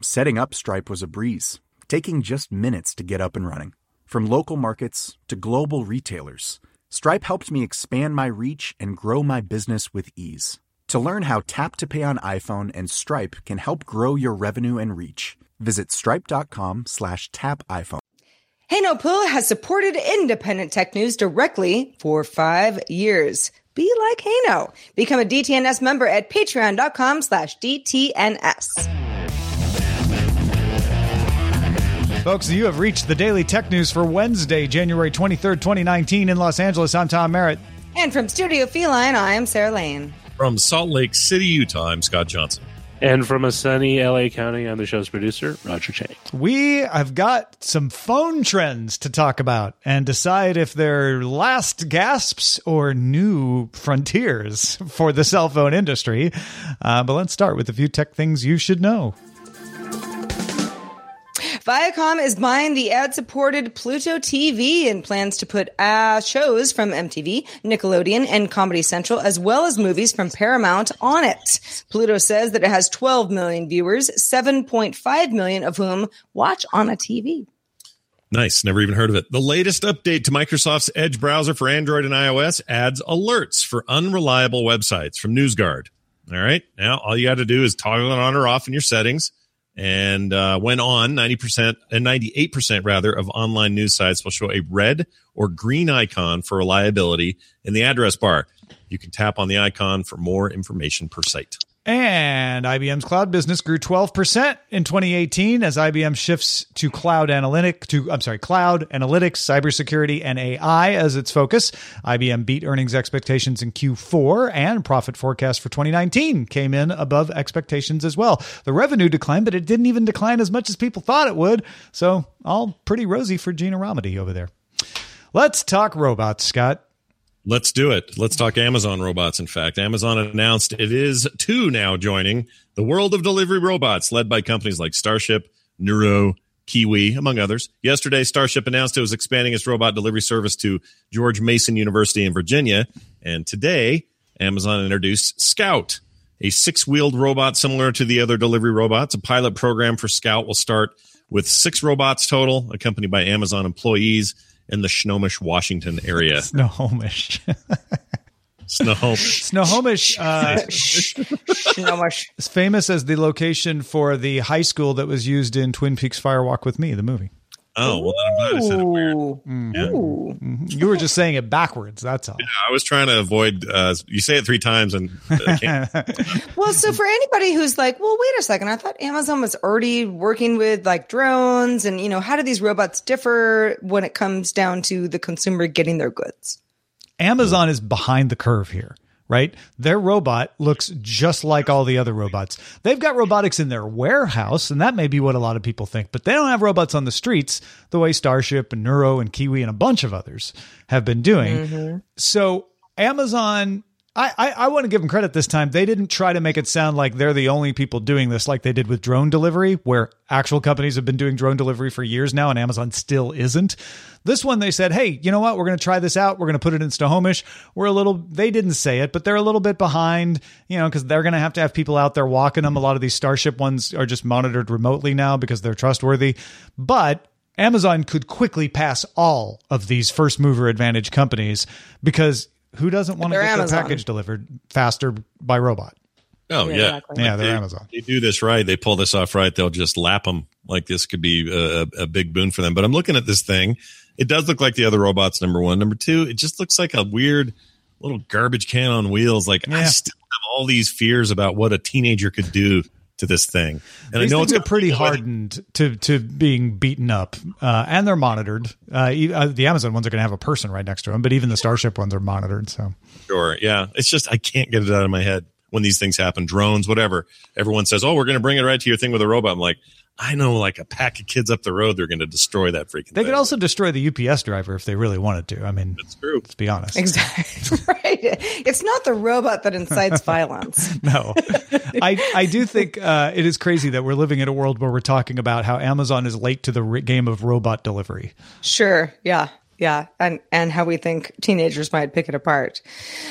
Setting up Stripe was a breeze, taking just minutes to get up and running. From local markets to global retailers, Stripe helped me expand my reach and grow my business with ease. To learn how Tap to Pay on iPhone and Stripe can help grow your revenue and reach, visit stripe.com slash tap iPhone. Hey No Poo has supported independent tech news directly for five years. Be like Hey No. Become a DTNS member at patreon.com slash DTNS. Folks, you have reached the daily tech news for Wednesday, January 23rd, 2019 in Los Angeles. I'm Tom Merritt. And from Studio Feline, I am Sarah Lane. From Salt Lake City, Utah, I'm Scott Johnson. And from a sunny LA County, I'm the show's producer, Roger Chang. We have got some phone trends to talk about and decide if they're last gasps or new frontiers for the cell phone industry. Uh, but let's start with a few tech things you should know. Viacom is buying the ad supported Pluto TV and plans to put uh, shows from MTV, Nickelodeon, and Comedy Central, as well as movies from Paramount on it. Pluto says that it has 12 million viewers, 7.5 million of whom watch on a TV. Nice. Never even heard of it. The latest update to Microsoft's Edge browser for Android and iOS adds alerts for unreliable websites from NewsGuard. All right. Now, all you got to do is toggle it on or off in your settings and uh, when on 90% and 98% rather of online news sites will show a red or green icon for reliability in the address bar. You can tap on the icon for more information per site And IBM's cloud business grew 12% in 2018 as IBM shifts to cloud analytic to I'm sorry, cloud analytics, cybersecurity and AI as its focus. IBM beat earnings expectations in Q4 and profit forecast for 2019 came in above expectations as well. The revenue declined, but it didn't even decline as much as people thought it would. So, all pretty rosy for Ginni Rometty over there. Let's talk robots, Scott. Let's do it. Let's talk Amazon robots. In fact, Amazon announced it is too now joining the world of delivery robots, led by companies like Starship, Nuro, Kiwi, among others. Yesterday, Starship announced it was expanding its robot delivery service to George Mason University in Virginia. And today, Amazon introduced Scout, a six wheeled robot similar to the other delivery robots. A pilot program for Scout will start with six robots total, accompanied by Amazon employees in the Snohomish, Washington area. Snohomish. Snohomish. Snohomish uh, Snohomish. is famous as the location for the high school that was used in Twin Peaks Fire Walk with Me, the movie. Oh, well, I'm glad I said it weird. Ooh. Yeah. Ooh. You were just saying it backwards. That's all. Yeah, I was trying to avoid. Uh, you say it three times, and uh, can't. Well, so for anybody who's like, well, wait a second, I thought Amazon was already working with like drones and, you know, how do these robots differ when it comes down to the consumer getting their goods? Amazon is behind the curve here, right? Their robot looks just like all the other robots. They've got robotics in their warehouse, and that may be what a lot of people think, but they don't have robots on the streets the way Starship and Nuro and Kiwi and a bunch of others have been doing. Mm-hmm. So Amazon. I, I, I want to give them credit this time. They didn't try to make it sound like they're the only people doing this, like they did with drone delivery, where actual companies have been doing drone delivery for years now, and Amazon still isn't. This one, they said, hey, you know what? We're going to try this out. We're going to put it in Snohomish. We're a little, they didn't say it, but they're a little bit behind, you know, because they're going to have to have people out there walking them. A lot of these Starship ones are just monitored remotely now because they're trustworthy. But Amazon could quickly pass all of these first mover advantage companies because who doesn't want to get Amazon. their package delivered faster by robot? Oh Yeah, yeah, exactly. Yeah, they're they, Amazon. They do this right. They pull this off right. They'll just lap them like this could be a, a big boon for them. But I'm looking at this thing. It does look like the other robots. Number one, number two, it just looks like a weird little garbage can on wheels. Like I still have all these fears about what a teenager could do to this thing. And These I know it's pretty hardened to to being beaten up, uh, and they're monitored. Uh, uh, the Amazon ones are going to have a person right next to them, but even the Starship ones are monitored. So Sure. Yeah. It's just, I can't get it out of my head when these things happen. Drones, whatever. Everyone says, oh, we're going to bring it right to your thing with a robot. I'm like, I know like a pack of kids up the road, they're going to destroy that freaking they thing. could also destroy the UPS driver if they really wanted to. I mean, It's true. let's be honest. Exactly. right. It's not the robot that incites violence. no, I I do think uh, it is crazy that we're living in a world where we're talking about how Amazon is late to the r- game of robot delivery. Sure. Yeah. Yeah. And and how we think teenagers might pick it apart.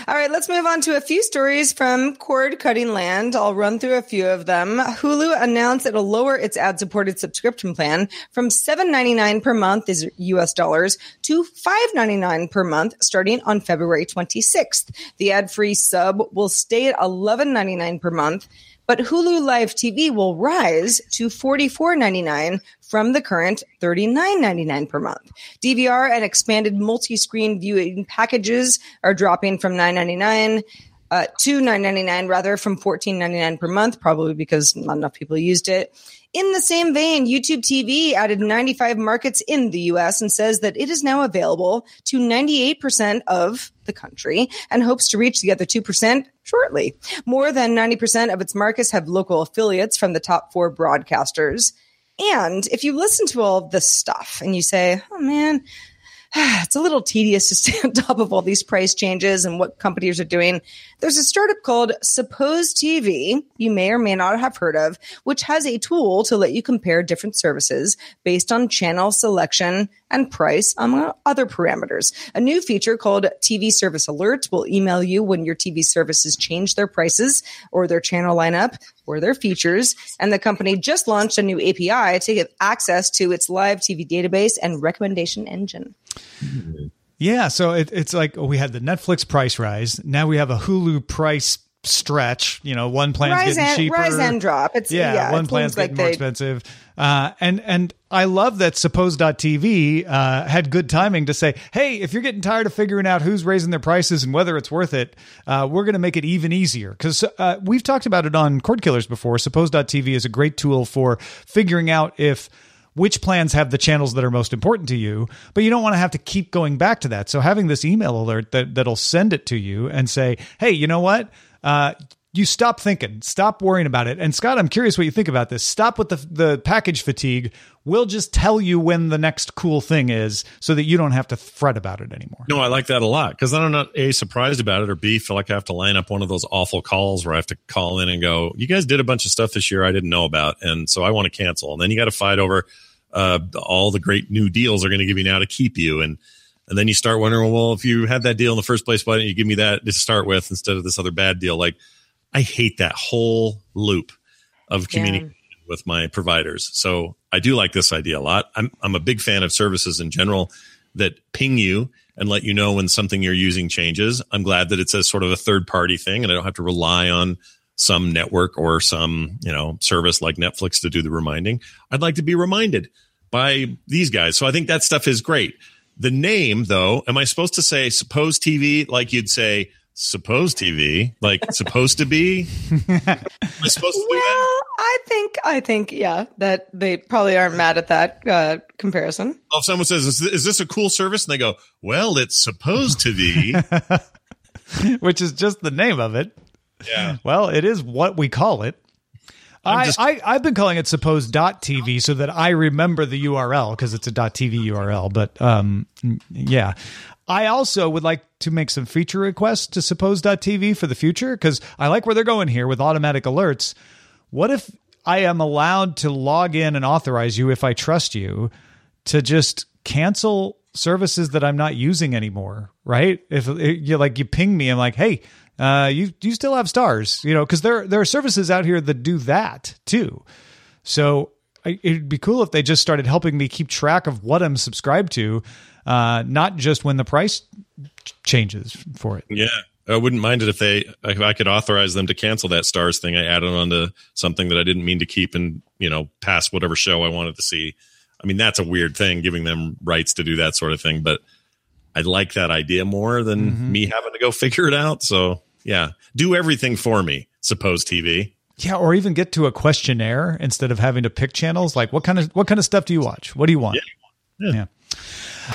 All right, let's move on to a few stories from cord cutting land. I'll run through a few of them. Hulu announced it'll lower its ad supported subscription plan from $7.99 per month is US dollars to $5.99 per month starting on February 26th. The ad-free sub will stay at $11.99 per month but Hulu Live TV will rise to $44.99 from the current $39.99 per month. DVR and expanded multi-screen viewing packages are dropping from $9.99 uh, to $9.99 rather from $14.99 per month, probably because not enough people used it. In the same vein, YouTube TV added 95 markets in the US and says that it is now available to 98% of the country and hopes to reach the other 2% shortly. More than 90% of its markets have local affiliates from the top four broadcasters. And if you listen to all of this stuff and you say, oh man, it's a little tedious to stay on top of all these price changes and what companies are doing. There's a startup called Suppose TV, you may or may not have heard of, which has a tool to let you compare different services based on channel selection and price, among other parameters. A new feature called TV Service Alert will email you when your TV services change their prices or their channel lineup or their features. And the company just launched a new API to get access to its live TV database and recommendation engine. Yeah, so it, it's like we had the Netflix price rise. Now we have a Hulu price stretch. You know, one plan's rise getting and cheaper. rise and drop. It's yeah, yeah, one it plan's seems like getting more they- expensive. Uh, and and I love that Suppose.tv uh, had good timing to say, hey, if you're getting tired of figuring out who's raising their prices and whether it's worth it, uh, we're going to make it even easier. Because uh, we've talked about it on Cord Killers before. Suppose.tv is a great tool for figuring out if which plans have the channels that are most important to you, but you don't want to have to keep going back to that. So having this email alert that that'll send it to you and say, "Hey, you know what? Uh, you stop thinking, stop worrying about it." And Scott, I'm curious what you think about this. Stop with the the package fatigue. We'll just tell you when the next cool thing is, so that you don't have to fret about it anymore. No, I like that a lot because then I'm not a surprised about it or b feel like I have to line up one of those awful calls where I have to call in and go, "You guys did a bunch of stuff this year I didn't know about, and so I want to cancel." And then you got to fight over uh, all the great new deals they're going to give you now to keep you, and and then you start wondering, well, if you had that deal in the first place, why didn't you give me that to start with instead of this other bad deal? Like, I hate that whole loop of communication with my providers. So I do like this idea a lot. I'm I'm a big fan of services in general that ping you and let you know when something you're using changes. I'm glad that it's a sort of a third party thing and I don't have to rely on some network or some, you know, service like Netflix to do the reminding. I'd like to be reminded by these guys. So I think that stuff is great. The name though, am I supposed to say suppose TV like you'd say suppose TV, like supposed to be? am I supposed to do Well, that? I think I think yeah that they probably aren't mad at that uh, comparison. Well, if someone says, is, is this a cool service? And they go, well, it's supposed to be. Which is just the name of it. yeah. Well, it is what we call it. I, just- I, I've been calling it suppose.tv so that I remember the URL because it's a .tv URL. But um, yeah, I also would like to make some feature requests to suppose.tv for the future because I like where they're going here with automatic alerts. What if I am allowed to log in and authorize you if I trust you to just cancel services that I'm not using anymore, right? If you like you ping me, I'm like, hey, uh, you you still have Starz, you know, because there there are services out here that do that too. So I, it'd be cool if they just started helping me keep track of what I'm subscribed to, uh, not just when the price ch- changes for it. Yeah. I wouldn't mind it if they if I could authorize them to cancel that Starz thing I added onto something that I didn't mean to keep and you know pass whatever show I wanted to see. I mean that's a weird thing giving them rights to do that sort of thing, but I like that idea more than Mm-hmm. me having to go figure it out. So yeah, do everything for me. Suppose TV. Yeah, or even get to a questionnaire instead of having to pick channels. Like what kind of what kind of stuff do you watch? What do you want? Yeah. yeah.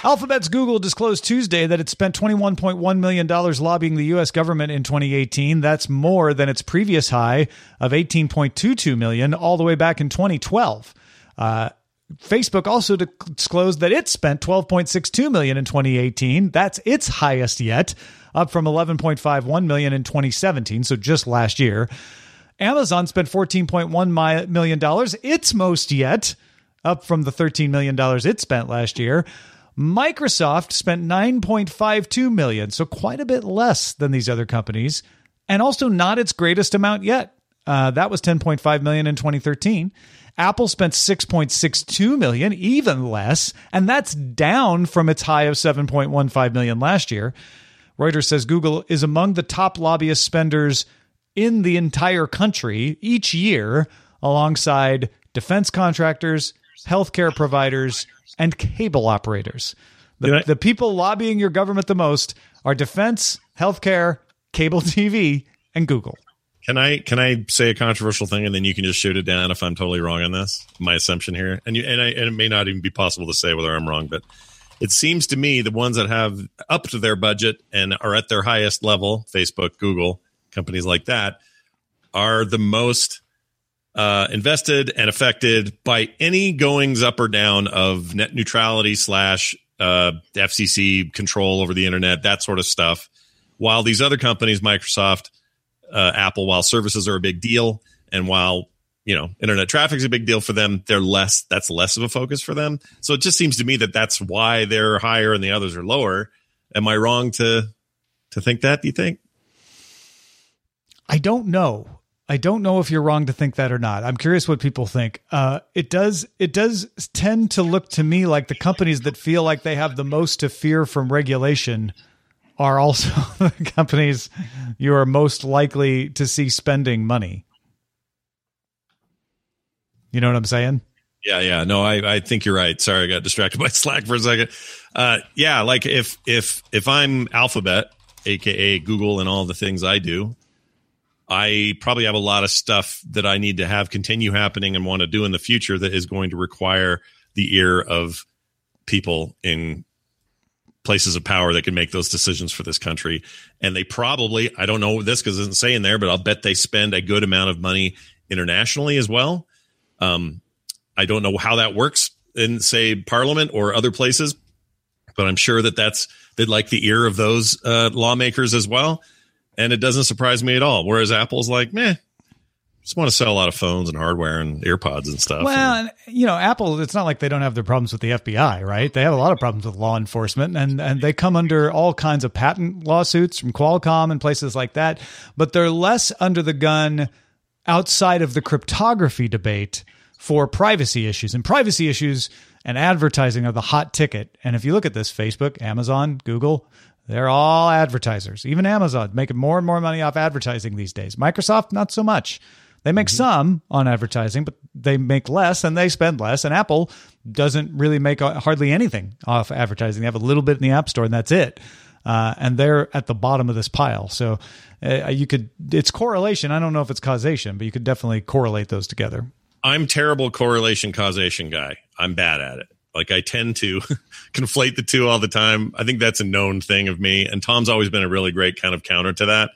Alphabet's Google disclosed Tuesday that it spent $21.1 million lobbying the U.S. government in 2018. That's more than its previous high of 18.22 million all the way back in 2012. Uh, Facebook also disclosed that it spent 12.62 million in 2018. That's its highest yet, up from 11.51 million in 2017, so just last year. Amazon spent 14.1 million dollars, its most yet, up from the 13 million dollars it spent last year. Microsoft spent 9.52 million, so quite a bit less than these other companies, and also not its greatest amount yet. Uh, that was 10.5 million in 2013. Apple spent 6.62 million, even less, and that's down from its high of 7.15 million last year. Reuters says Google is among the top lobbyist spenders in the entire country each year, alongside defense contractors, healthcare providers, and cable operators. The, the people lobbying your government the most are defense, healthcare, cable TV, and Google. Can I can I say a controversial thing and then you can just shoot it down if I'm totally wrong on this? My assumption here, and you and, I, and it may not even be possible to say whether I'm wrong, but it seems to me the ones that have up to their budget and are at their highest level, Facebook, Google, companies like that, are the most uh, invested and affected by any goings up or down of net neutrality slash uh, FCC control over the internet, that sort of stuff. While these other companies, Microsoft, uh, Apple, while services are a big deal, and while you know internet traffic is a big deal for them, they're less. That's less of a focus for them. So it just seems to me that that's why they're higher and the others are lower. Am I wrong to to think that? Do you think? I don't know. I don't know if you're wrong to think that or not. I'm curious what people think. Uh, it does. It does tend to look to me like the companies that feel like they have the most to fear from regulation are also the companies you are most likely to see spending money. You know what I'm saying? Yeah, yeah. No, I, I think you're right. Sorry, I got distracted by Slack for a second. Uh, yeah, like if if if I'm Alphabet, aka Google, and all the things I do, I probably have a lot of stuff that I need to have continue happening and want to do in the future that is going to require the ear of people in places of power that can make those decisions for this country. And they probably, I don't know this because it doesn't say in there, but I'll bet they spend a good amount of money internationally as well. Um, I don't know how that works in, say, Parliament or other places, but I'm sure that that's they'd like the ear of those uh, lawmakers as well. And it doesn't surprise me at all. Whereas Apple's like, meh, just want to sell a lot of phones and hardware and earpods and stuff. Well, And- you know, Apple. It's not like they don't have their problems with the FBI, right? They have a lot of problems with law enforcement, and and they come under all kinds of patent lawsuits from Qualcomm and places like that. But they're less under the gun outside of the cryptography debate for privacy issues. And privacy issues and advertising are the hot ticket. And if you look at this, Facebook, Amazon, Google. They're all advertisers. Even Amazon making more and more money off advertising these days. Microsoft, not so much. They make some on advertising, but they make less and they spend less. And Apple doesn't really make hardly anything off advertising. They have a little bit in the App Store, and that's it. Uh, and they're at the bottom of this pile. So uh, you could, it's correlation. I don't know if it's causation, but you could definitely correlate those together. I'm terrible correlation causation guy. I'm bad at it. Like I tend to conflate the two all the time. I think that's a known thing of me. And Tom's always been a really great kind of counter to that.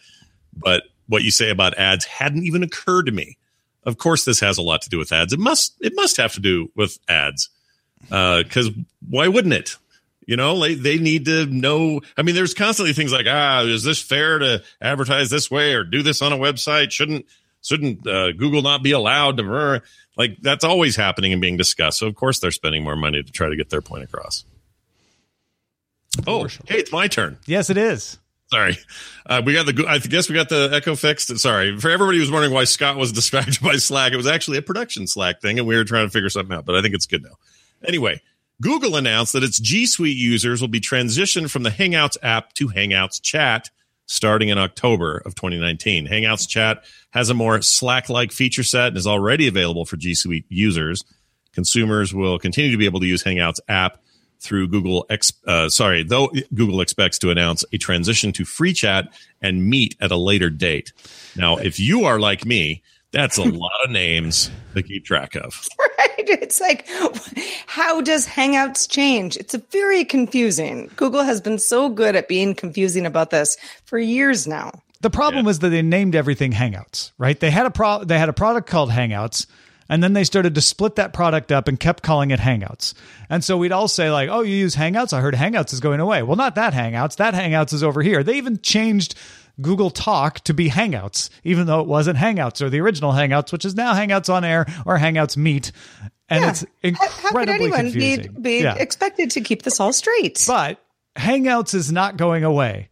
But what you say about ads hadn't even occurred to me. Of course, this has a lot to do with ads. It must. It must have to do with ads. Because why wouldn't it? You know, they, they need to know. I mean, there's constantly things like, ah, is this fair to advertise this way or do this on a website? Shouldn't shouldn't uh, Google not be allowed to? Like that's always happening and being discussed. So of course they're spending more money to try to get their point across. Oh, hey, it's my turn. Yes, it is. Sorry, uh, we got the. I guess we got the echo fixed. Sorry for everybody who's wondering why Scott was distracted by Slack. It was actually a production Slack thing, and we were trying to figure something out. But I think it's good now. Anyway, Google announced that its G Suite users will be transitioned from the Hangouts app to Hangouts Chat starting in October of 2019. Hangouts chat has a more Slack like feature set and is already available for G Suite users. Consumers will continue to be able to use Hangouts app through Google. Ex- uh, sorry, though Google expects to announce a transition to free chat and Meet at a later date. Now, if you are like me, that's a lot of names to keep track of. Right. It's like, how does Hangouts change? It's a very confusing. Google has been so good at being confusing about this for years now. The problem Yeah. was that they named everything Hangouts, right? They had a pro- they had a product called Hangouts, and then they started to split that product up and kept calling it Hangouts. And so we'd all say like, "Oh, you use Hangouts? I heard Hangouts is going away." Well, not that Hangouts. That Hangouts is over here. They even changed Google Talk to be Hangouts, even though it wasn't Hangouts or the original Hangouts, which is now Hangouts on Air or Hangouts Meet. And Yeah. it's How- How could incredibly anyone be, be Yeah. expected to keep this all straight? But Hangouts is not going away.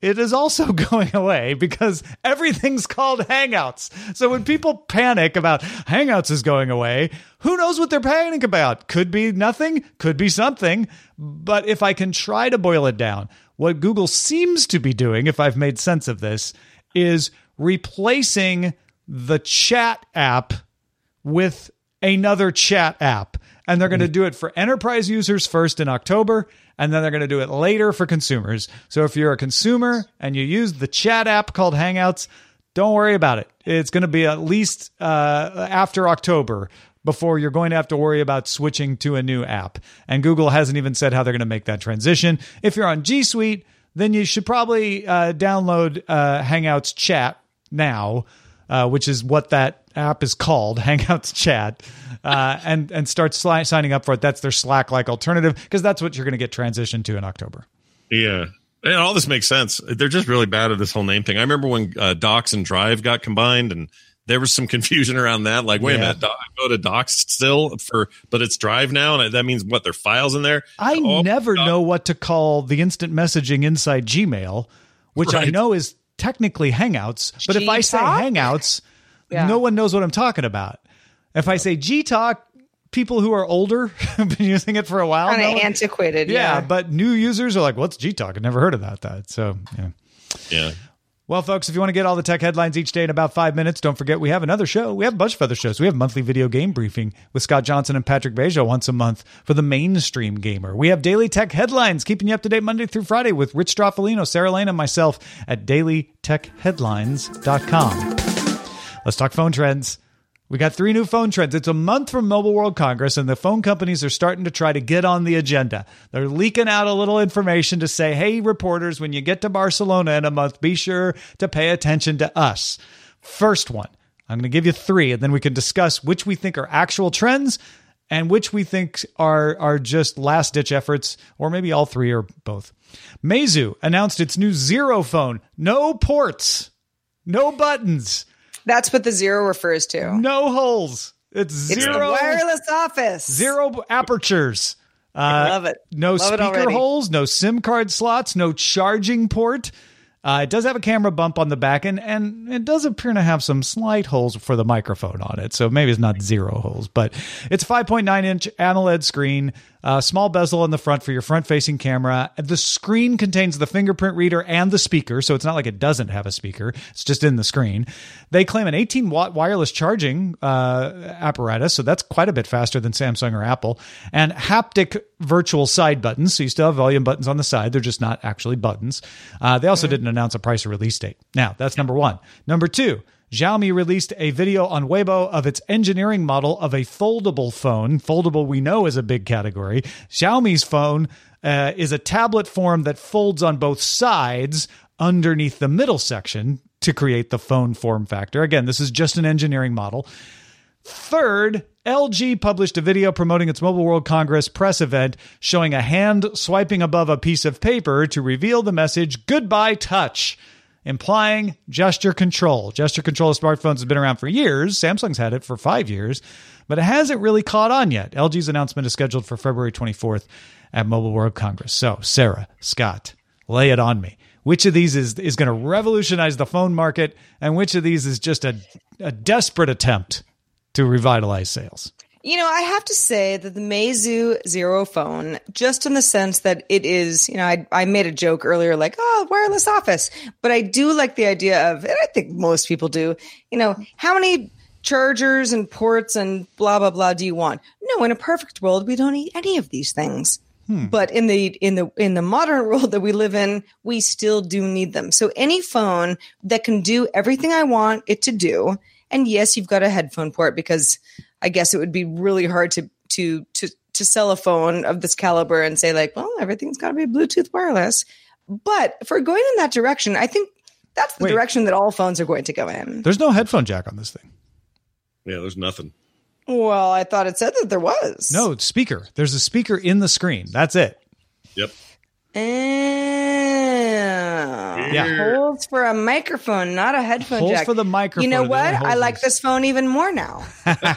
It is also going away because everything's called Hangouts. So when people panic about Hangouts is going away, who knows what they're panicking about? Could be nothing, could be something. But if I can try to boil it down, what Google seems to be doing, if I've made sense of this, is replacing the chat app with another chat app. And they're going to mm. do it for enterprise users first in October, and then they're going to do it later for consumers. So if you're a consumer and you use the chat app called Hangouts, don't worry about it. It's going to be at least uh, after October before you're going to have to worry about switching to a new app. And Google hasn't even said how they're going to make that transition. If you're on G Suite, then you should probably uh, download uh, Hangouts Chat now, uh, which is what that app is called, Hangouts Chat, uh, and and start sli- signing up for it. That's their Slack like alternative because that's what you're going to get transitioned to in October. Yeah. And all this makes sense. They're just really bad at this whole name thing. I remember when uh, Docs and Drive got combined, and there was some confusion around that. Like, wait Yeah. a minute, Doc, go to Docs still for, but it's Drive now, and that means what? Their files in there. I Oh, never Doc- know what to call the instant messaging inside Gmail, which I know is technically Hangouts. But if I say Hangouts, Yeah. no one knows what I'm talking about. If I say G Talk, people who are older have been using it for a while. kind of antiquated. yeah, Yeah. but new users are like, "What's G Talk? I've never heard about that." So, yeah. Yeah. Well, folks, if you want to get all the tech headlines each day in about five minutes, don't forget we have another show. We have a bunch of other shows. We have monthly video game briefing with Scott Johnson and Patrick Beja once a month for the mainstream gamer. We have daily tech headlines, keeping you up to date Monday through Friday with Rich Stroffolino, Sarah Lane, and myself at dailytechheadlines.com. Let's talk phone trends. We got three new phone trends. It's a month from Mobile World Congress, and the phone companies are starting to try to get on the agenda. They're leaking out a little information to say, hey, reporters, when you get to Barcelona in a month, be sure to pay attention to us. First one, I'm going to give you three, and then we can discuss which we think are actual trends and which we think are, are just last ditch efforts, or maybe all three or both. Meizu announced its new Zero phone. No ports, no buttons. That's what the zero refers to. No holes. It's It's the zero wireless office. zero apertures. Uh, love it. No Love speaker already. holes, no SIM card slots, no charging port. Uh, it does have a camera bump on the back, and, and it does appear to have some slight holes for the microphone on it. So maybe it's not zero holes, but it's a 5.9 inch AMOLED screen, uh, small bezel in the front for your front facing camera. The screen contains the fingerprint reader and the speaker, so it's not like it doesn't have a speaker, it's just in the screen. They claim an 18 watt wireless charging uh, apparatus, so that's quite a bit faster than Samsung or Apple, and haptic virtual side buttons. So you still have volume buttons on the side, they're just not actually buttons. Uh, they also didn't announce a price or release date. Now, that's number one. Number two, Xiaomi released a video on Weibo of its engineering model of a foldable phone. Foldable, we know, is a big category. Xiaomi's phone uh, is a tablet form that folds on both sides underneath the middle section to create the phone form factor. Again, this is just an engineering model. Third, LG published a video promoting its Mobile World Congress press event showing a hand swiping above a piece of paper to reveal the message Goodbye Touch, implying gesture control. Gesture control of smartphones has been around for years. Samsung's had it for five years, but it hasn't really caught on yet. LG's announcement is scheduled for February 24th at Mobile World Congress. So, Sarah, Scott, lay it on me. Which of these is, is going to revolutionize the phone market, and which of these is just a, a desperate attempt to revitalize sales? You know, I have to say that the Meizu Zero phone, just in the sense that it is, you know, I, I made a joke earlier, like, oh, wireless office. But I do like the idea of, and I think most people do, you know, how many chargers and ports and blah, blah, blah do you want? No, in a perfect world, we don't need any of these things. Hmm. But in the in the in the modern world that we live in, we still do need them. So any phone that can do everything I want it to do, and yes, you've got a headphone port because I guess it would be really hard to to to to sell a phone of this caliber and say like, well, everything's got to be Bluetooth wireless. But for going in that direction, I think that's the Wait. direction that all phones are going to go in. There's no headphone jack on this thing. Yeah, there's nothing. Well, I thought it said that there was. No speaker. There's a speaker in the screen. That's it. Yep. Eh, Yeah. Holes for a microphone, not a headphone Holes jack. for the microphone. You know what? I like this phone even more now.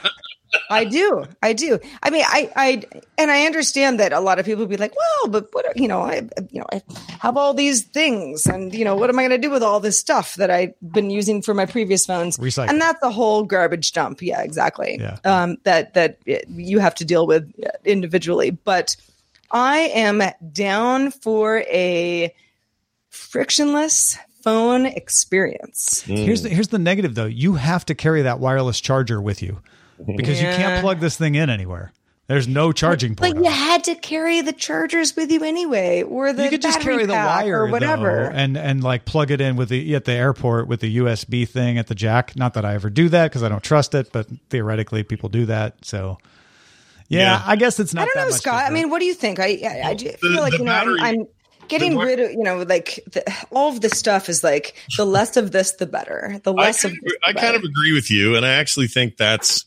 I do. I do. I mean, I, I, and I understand that a lot of people be like, well, but what, are- you know, I, you know, I have all these things and, you know, what am I going to do with all this stuff that I've been using for my previous phones? Recycle. And that's the whole garbage dump. Yeah, exactly. Yeah. Um, that, that you have to deal with individually. But I am down for a frictionless phone experience. Mm. Here's the here's the negative though. You have to carry that wireless charger with you mm-hmm. because you can't plug this thing in anywhere. There's no charging port. But you had to carry the chargers with you anyway, or the you could just battery carry the pack wire or whatever. though, and and like plug it in with the at the airport with the USB thing at the jack. Not that I ever do that because I don't trust it, but theoretically people do that. So yeah, Yeah. I guess it's not. I don't that know, much Scott. I mean, what do you think? I I, I do feel like the you know I'm, I'm getting the rid of you know like the, all of this stuff is like the less of this the better. The I less kind, of of, this, the I kind of agree with you, and I actually think that's.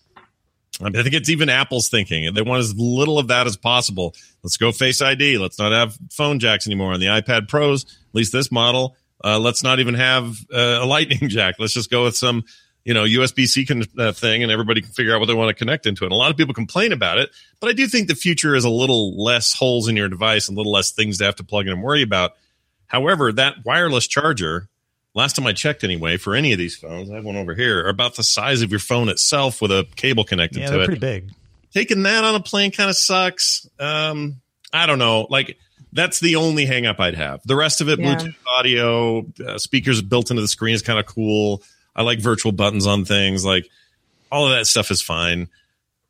I, I think it's even Apple's thinking. They want as little of that as possible. Let's go Face ID. Let's not have phone jacks anymore on the iPad Pros. At least this model. Uh, let's not even have uh, a Lightning jack. Let's just go with some, you know, USB C con- uh, thing, and everybody can figure out what they want to connect into it. And a lot of people complain about it, but I do think the future is a little less holes in your device and a little less things to have to plug in and worry about. However, that wireless charger, last time I checked anyway, for any of these phones, I have one over here, are about the size of your phone itself with a cable connected yeah, to they're it. pretty big. Taking that on a plane kind of sucks. Um, I don't know. Like, that's the only hang up I'd have. The rest of it, Yeah. Bluetooth audio, uh, speakers built into the screen is kind of cool. I like virtual buttons on things. Like, all of that stuff is fine.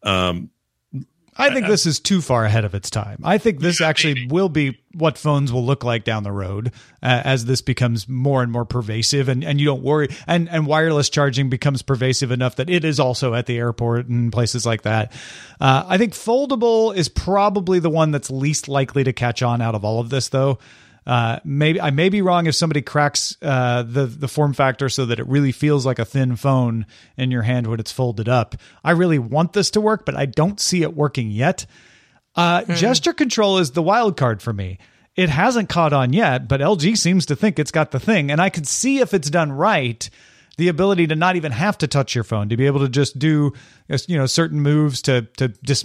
Um, I think this is too far ahead of its time. I think this actually will be what phones will look like down the road uh, as this becomes more and more pervasive, and, and you don't worry. And and wireless charging becomes pervasive enough that it is also at the airport and places like that. Uh, I think foldable is probably the one that's least likely to catch on out of all of this, though. Uh, maybe I may be wrong if somebody cracks uh, the the form factor so that it really feels like a thin phone in your hand when it's folded up. I really want this to work, but I don't see it working yet. Uh, Gesture control is the wild card for me. It hasn't caught on yet, but LG seems to think it's got the thing, and I could see if it's done right, the ability to not even have to touch your phone, to be able to just do you know certain moves to to dis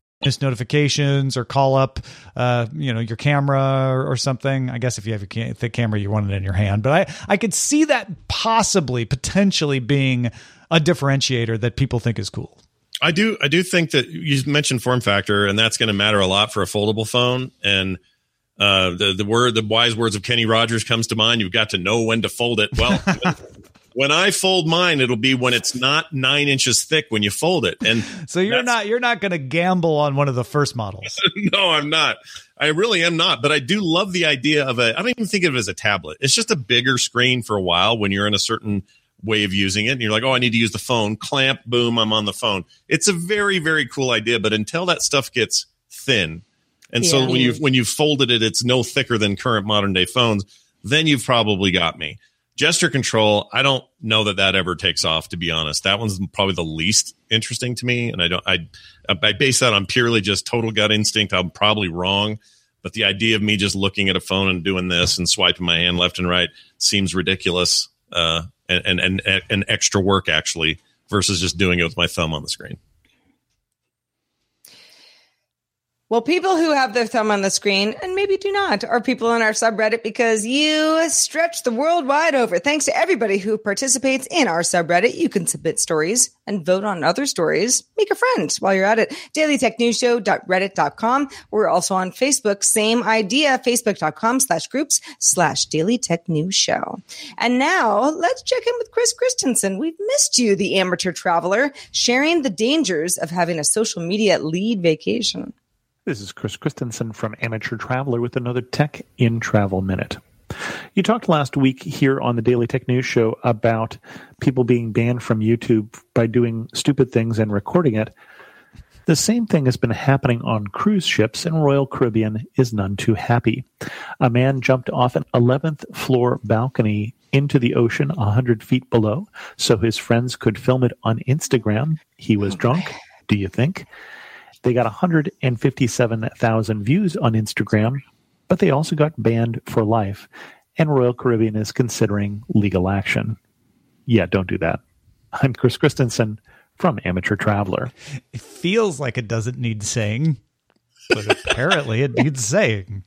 Miss notifications or call up, uh, you know, your camera or, or something. I guess if you have your ca- the camera, you want it in your hand. But I, I could see that possibly, potentially being a differentiator that people think is cool. I do. I do think that you mentioned form factor, and that's going to matter a lot for a foldable phone. And uh, the the word, the wise words of Kenny Rogers comes to mind. You've got to know when to fold it. Well, when I fold mine, it'll be when it's not nine inches thick when you fold it. And So you're not you're not going to gamble on one of the first models. no, I'm not. I really am not. But I do love the idea of a. I don't even think of it as a tablet. It's just a bigger screen for a while when you're in a certain way of using it. And you're like, oh, I need to use the phone. Clamp, boom, I'm on the phone. It's a very, very cool idea. But until that stuff gets thin, and so when you when you've folded it, it's no thicker than current modern day phones. Then you've probably got me. Gesture control, I don't know that that ever takes off. To be honest, that one's probably the least interesting to me, and I don't. I I base that on purely just total gut instinct. I'm probably wrong, but the idea of me just looking at a phone and doing this and swiping my hand left and right seems ridiculous, uh, and, and and and extra work actually versus just doing it with my thumb on the screen. Well, people who have their thumb on the screen and maybe do not are people on our subreddit because you stretch the world wide over. Thanks to everybody who participates in our subreddit. You can submit stories and vote on other stories. Make a friend while you're at it. dailytechnewsshow.reddit.com. We're also on Facebook. Same idea. Facebook.com slash groups slash Daily Tech News Show. And now let's check in with Chris Christensen. We've missed you, the amateur traveler, sharing the dangers of having a social media lead vacation. This is Chris Christensen from Amateur Traveler with another Tech in Travel Minute. You talked last week here on the Daily Tech News Show about people being banned from YouTube by doing stupid things and recording it. The same thing has been happening on cruise ships, and Royal Caribbean is none too happy. A man jumped off an 11th floor balcony into the ocean 100 feet below so his friends could film it on Instagram. He was drunk, do you think? They got 157,000 views on Instagram, but they also got banned for life. And Royal Caribbean is considering legal action. Yeah, don't do that. I'm Chris Christensen from Amateur Traveler. It feels like it doesn't need saying, but apparently it needs saying.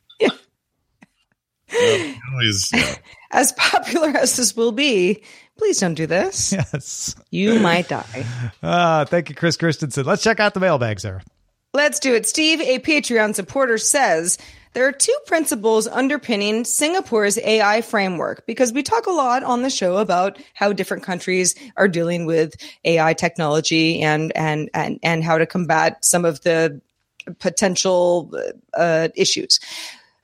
Always, As popular as this will be, please don't do this. Yes. You might die. Ah, thank you, Chris Christensen. Let's check out the mailbag, Sarah. Let's do it. Steve, a Patreon supporter, says there are two principles underpinning Singapore's AI framework because we talk a lot on the show about how different countries are dealing with AI technology and and and and how to combat some of the potential uh, issues.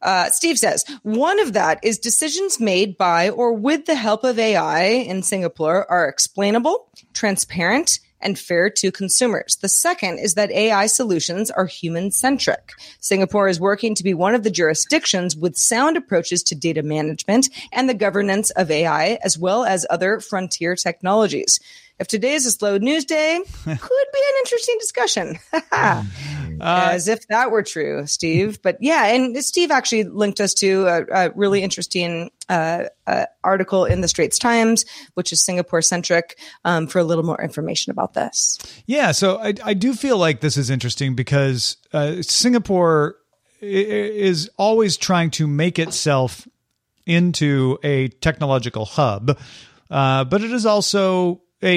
Uh, Steve says one of that is decisions made by or with the help of AI in Singapore are explainable, transparent, and fair to consumers. The second is that AI solutions are human centric. Singapore is working to be one of the jurisdictions with sound approaches to data management and the governance of AI, as well as other frontier technologies. If today is a slow news day, could be an interesting discussion. As if that were true, Steve. But yeah, and Steve actually linked us to a, a really interesting uh, uh, article in the Straits Times, which is Singapore centric, um, for a little more information about this. Yeah, so I, I do feel like this is interesting because uh, Singapore is always trying to make itself into a technological hub, uh, but it is also a,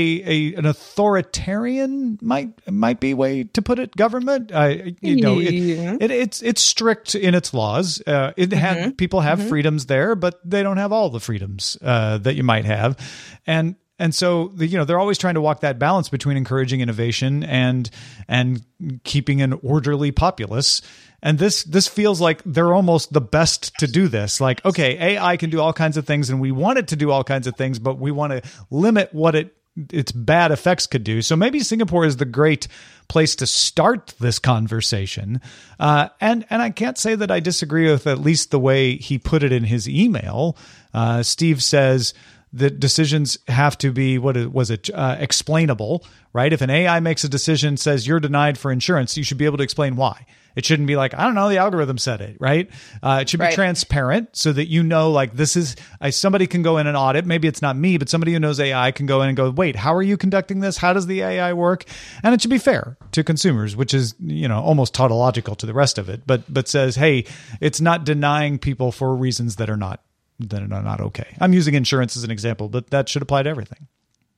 a an authoritarian might might be way to put it government. I you know it, Yeah. it, it's it's strict in its laws. Uh, it had people have freedoms there, but they don't have all the freedoms uh, that you might have, and and so the, you know they're always trying to walk that balance between encouraging innovation and and keeping an orderly populace. And this this feels like they're almost the best to do this. Like, okay, AI can do all kinds of things, and we want it to do all kinds of things, but we want to limit what it its bad effects could do. So maybe Singapore is the great place to start this conversation. Uh, and and I can't say that I disagree with at least the way he put it in his email. Uh, Steve says that decisions have to be what was it uh, explainable, right? If an AI makes a decision says you're denied for insurance, you should be able to explain why. It shouldn't be like I don't know the algorithm said it, right? Uh, it should be Right. transparent so that you know like this is I, somebody can go in and audit. Maybe it's not me, but somebody who knows AI can go in and go, wait, how are you conducting this? How does the AI work? And it should be fair to consumers, which is you know almost tautological to the rest of it, but but says, hey, it's not denying people for reasons that are not that are not okay. I'm using insurance as an example, but that should apply to everything.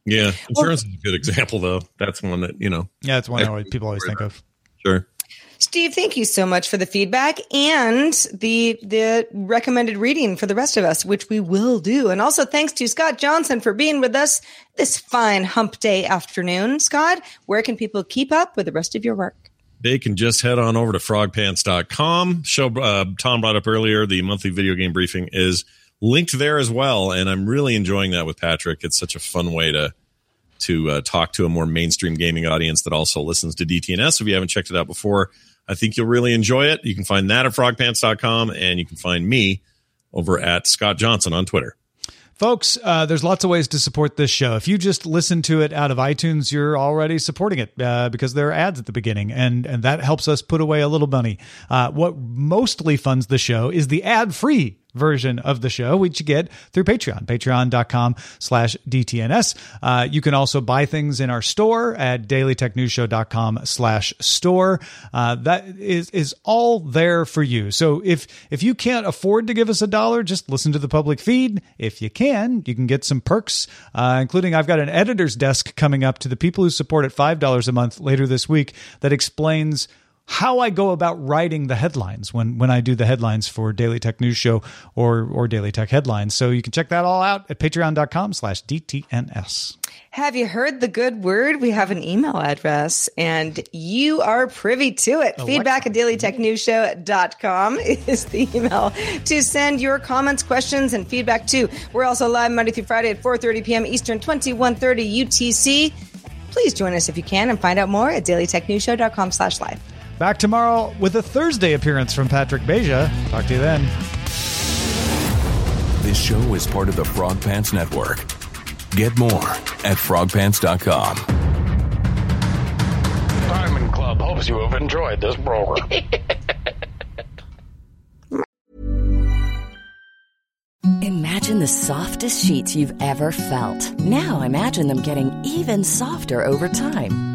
Yeah, insurance is a good example, though. That's one that you know. Yeah, that's one I people always think of. Sure. Steve, thank you so much for the feedback and the the recommended reading for the rest of us, which we will do. And also thanks to Scott Johnson for being with us this fine hump day afternoon. Scott, where can people keep up with the rest of your work? They can just head on over to frogpants.com. Show uh, Tom brought up earlier, the monthly video game briefing is linked there as well. And I'm really enjoying that with Patrick. It's such a fun way to to uh, talk to a more mainstream gaming audience that also listens to DTNS. If you haven't checked it out before, I think you'll really enjoy it. You can find that at frogpants.com and you can find me over at Scott Johnson on Twitter. Folks, uh, there's lots of ways to support this show. If you just listen to it out of iTunes, you're already supporting it uh, because there are ads at the beginning, and and that helps us put away a little money. Uh, what mostly funds the show is the ad-free version of the show, which you get through Patreon, patreon.com slash DTNS. Uh, you can also buy things in our store at dailytechnewsshow.com slash store. Uh, that is, is all there for you. So if, if you can't afford to give us a dollar, just listen to the public feed. If you can, you can get some perks, uh, including I've got an editor's desk coming up to the people who support at $5 a month later this week that explains how I go about writing the headlines when when I do the headlines for Daily Tech News Show or or Daily Tech Headlines. So you can check that all out at patreon.com slash DTNS. Have you heard the good word? We have an email address and you are privy to it. Feedback at dailytechnewsshow.com is the email to send your comments, questions, and feedback to. We're also live Monday through Friday at 4.30 p.m. Eastern, 2130 UTC. Please join us if you can and find out more at dailytechnewsshow.com slash live. Back tomorrow with a Thursday appearance from Patrick Beja. Talk to you then. This show is part of the Frog Pants Network. Get more at frogpants.com. Diamond Club hopes you have enjoyed this program. Imagine the softest sheets you've ever felt. Now imagine them getting even softer over time.